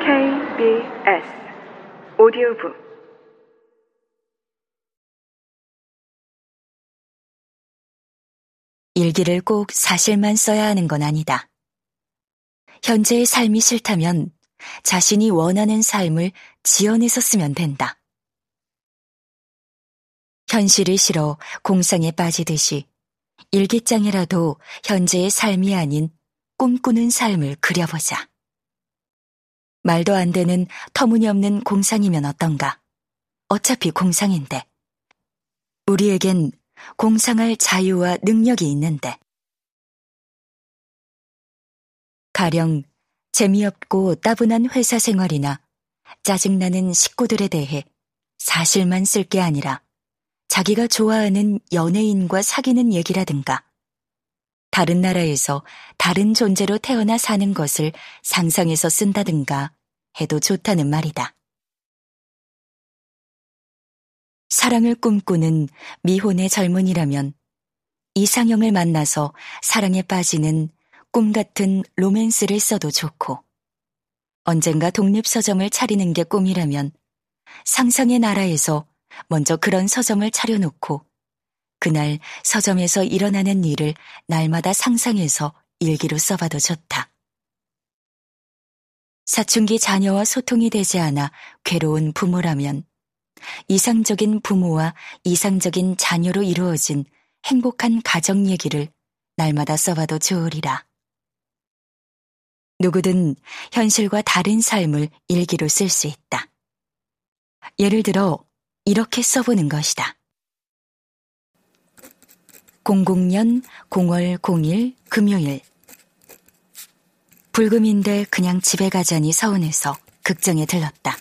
KBS 오디오북 일기를 꼭 사실만 써야 하는 건 아니다. 현재의 삶이 싫다면 자신이 원하는 삶을 지어내서 쓰면 된다. 현실이 싫어 공상에 빠지듯이 일기장이라도 현재의 삶이 아닌 꿈꾸는 삶을 그려보자. 말도 안 되는 터무니없는 공상이면 어떤가? 어차피 공상인데. 우리에겐 공상할 자유와 능력이 있는데. 가령 재미없고 따분한 회사 생활이나 짜증나는 식구들에 대해 사실만 쓸 게 아니라 자기가 좋아하는 연예인과 사귀는 얘기라든가 다른 나라에서 다른 존재로 태어나 사는 것을 상상해서 쓴다든가 해도 좋다는 말이다. 사랑을 꿈꾸는 미혼의 젊은이라면 이상형을 만나서 사랑에 빠지는 꿈 같은 로맨스를 써도 좋고 언젠가 독립서점을 차리는 게 꿈이라면 상상의 나라에서 먼저 그런 서점을 차려놓고 그날 서점에서 일어나는 일을 날마다 상상해서 일기로 써봐도 좋다. 사춘기 자녀와 소통이 되지 않아 괴로운 부모라면 이상적인 부모와 이상적인 자녀로 이루어진 행복한 가정 얘기를 날마다 써봐도 좋으리라. 누구든 현실과 다른 삶을 일기로 쓸 수 있다. 예를 들어 이렇게 써보는 것이다. 00년 0월 0일 금요일 불금인데 그냥 집에 가자니 서운해서 극장에 들렀다.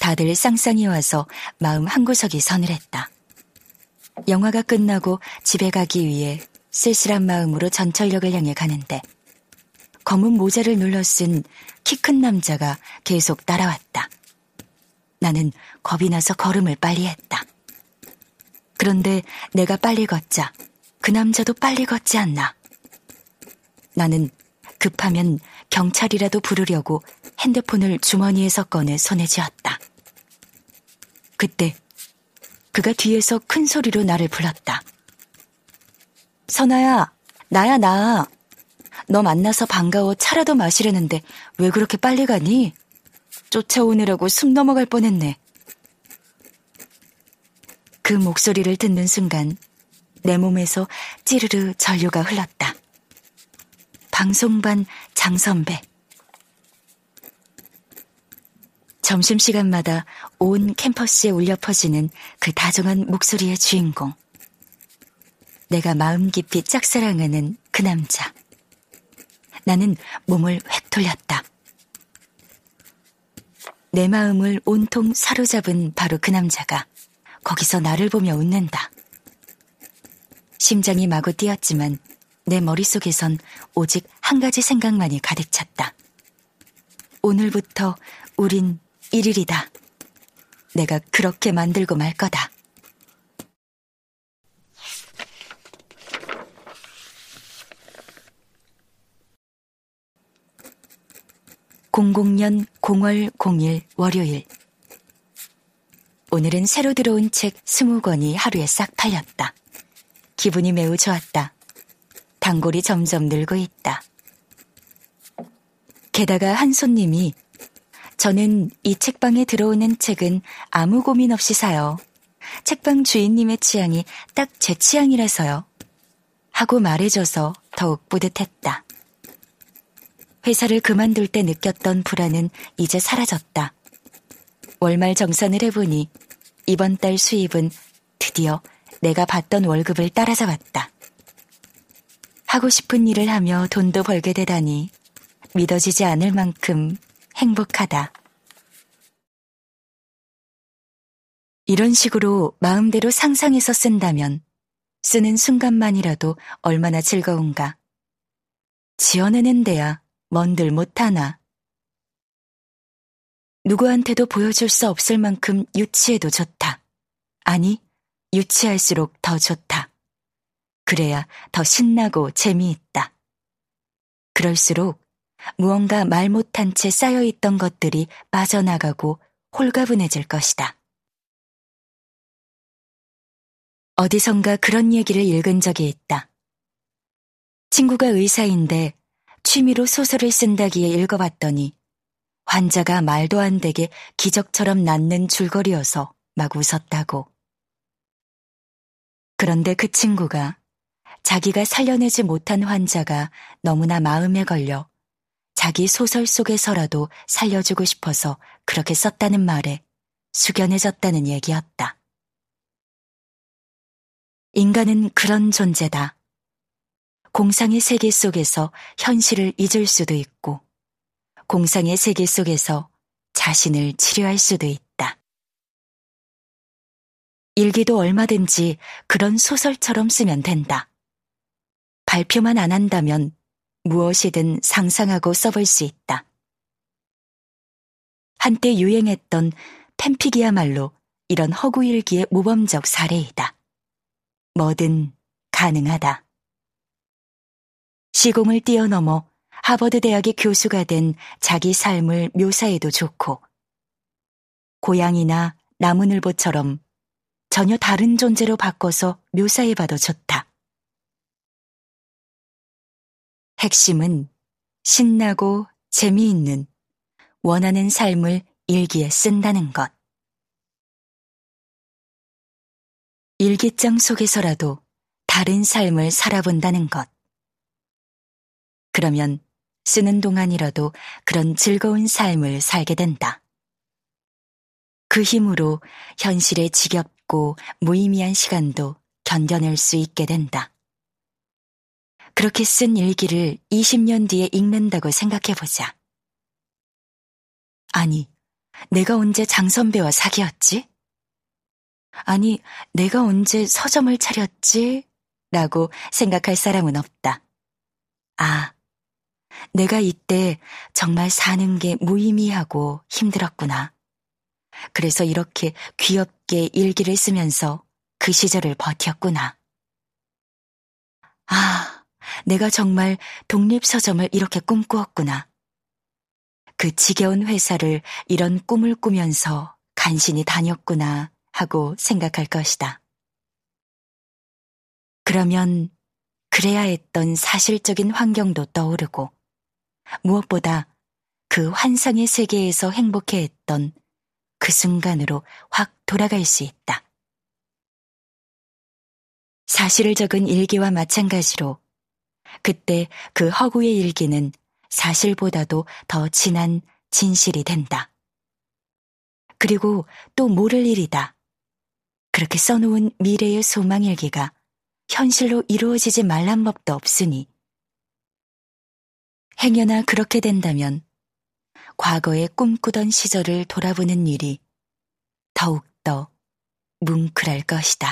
다들 쌍쌍이 와서 마음 한구석이 서늘했다. 영화가 끝나고 집에 가기 위해 쓸쓸한 마음으로 전철역을 향해 가는데 검은 모자를 눌러 쓴 키 큰 남자가 계속 따라왔다. 나는 겁이 나서 걸음을 빨리 했다. 그런데 내가 빨리 걷자 그 남자도 빨리 걷지 않나. 나는 급하면 경찰이라도 부르려고 핸드폰을 주머니에서 꺼내 손에 쥐었다. 그때 그가 뒤에서 큰 소리로 나를 불렀다. 선아야, 나야, 나. 너 만나서 반가워 차라도 마시려는데 왜 그렇게 빨리 가니? 쫓아오느라고 숨 넘어갈 뻔했네. 그 목소리를 듣는 순간 내 몸에서 찌르르 전류가 흘렀다. 방송반 장선배. 점심시간마다 온 캠퍼스에 울려 퍼지는 그 다정한 목소리의 주인공. 내가 마음 깊이 짝사랑하는 그 남자. 나는 몸을 획 돌렸다. 내 마음을 온통 사로잡은 바로 그 남자가 거기서 나를 보며 웃는다. 심장이 마구 뛰었지만 내 머릿속에선 오직 한 가지 생각만이 가득 찼다. 오늘부터 우린 일일이다. 내가 그렇게 만들고 말 거다. 공공년 0월 0일 월요일. 오늘은 새로 들어온 책 20권이 하루에 싹 팔렸다. 기분이 매우 좋았다. 단골이 점점 늘고 있다. 게다가 한 손님이 저는 이 책방에 들어오는 책은 아무 고민 없이 사요. 책방 주인님의 취향이 딱 제 취향이라서요. 하고 말해줘서 더욱 뿌듯했다. 회사를 그만둘 때 느꼈던 불안은 이제 사라졌다. 월말 정산을 해보니 이번 달 수입은 드디어 내가 받던 월급을 따라잡았다. 하고 싶은 일을 하며 돈도 벌게 되다니 믿어지지 않을 만큼 행복하다. 이런 식으로 마음대로 상상해서 쓴다면 쓰는 순간만이라도 얼마나 즐거운가. 지어내는 데야 뭔들 못하나. 누구한테도 보여줄 수 없을 만큼 유치해도 좋다. 아니, 유치할수록 더 좋다. 그래야 더 신나고 재미있다. 그럴수록 무언가 말 못한 채 쌓여있던 것들이 빠져나가고 홀가분해질 것이다. 어디선가 그런 얘기를 읽은 적이 있다. 친구가 의사인데 취미로 소설을 쓴다기에 읽어봤더니 환자가 말도 안 되게 기적처럼 낫는 줄거리여서 막 웃었다고. 그런데 그 친구가 자기가 살려내지 못한 환자가 너무나 마음에 걸려 자기 소설 속에서라도 살려주고 싶어서 그렇게 썼다는 말에 숙연해졌다는 얘기였다. 인간은 그런 존재다. 공상의 세계 속에서 현실을 잊을 수도 있고, 공상의 세계 속에서 자신을 치료할 수도 있다. 일기도 얼마든지 그런 소설처럼 쓰면 된다. 발표만 안 한다면 무엇이든 상상하고 써볼 수 있다. 한때 유행했던 팬픽이야말로 이런 허구일기의 모범적 사례이다. 뭐든 가능하다. 시공을 뛰어넘어 하버드 대학의 교수가 된 자기 삶을 묘사해도 좋고, 고양이나 나무늘보처럼 전혀 다른 존재로 바꿔서 묘사해봐도 좋다. 핵심은 신나고 재미있는 원하는 삶을 일기에 쓴다는 것. 일기장 속에서라도 다른 삶을 살아본다는 것. 그러면 쓰는 동안이라도 그런 즐거운 삶을 살게 된다. 그 힘으로 현실의 지겹고 무의미한 시간도 견뎌낼 수 있게 된다. 그렇게 쓴 일기를 20년 뒤에 읽는다고 생각해보자. 아니, 내가 언제 장선배와 사귀었지? 아니, 내가 언제 서점을 차렸지? 라고 생각할 사람은 없다. 아, 내가 이때 정말 사는 게 무의미하고 힘들었구나. 그래서 이렇게 귀엽게 일기를 쓰면서 그 시절을 버텼구나. 아, 내가 정말 독립서점을 이렇게 꿈꾸었구나. 그 지겨운 회사를 이런 꿈을 꾸면서 간신히 다녔구나 하고 생각할 것이다. 그러면 그래야 했던 사실적인 환경도 떠오르고 무엇보다 그 환상의 세계에서 행복해 했던 그 순간으로 확 돌아갈 수 있다. 사실을 적은 일기와 마찬가지로 그때 그 허구의 일기는 사실보다도 더 진한 진실이 된다. 그리고 또 모를 일이다. 그렇게 써놓은 미래의 소망일기가 현실로 이루어지지 말란 법도 없으니 행여나 그렇게 된다면 과거에 꿈꾸던 시절을 돌아보는 일이 더욱더 뭉클할 것이다.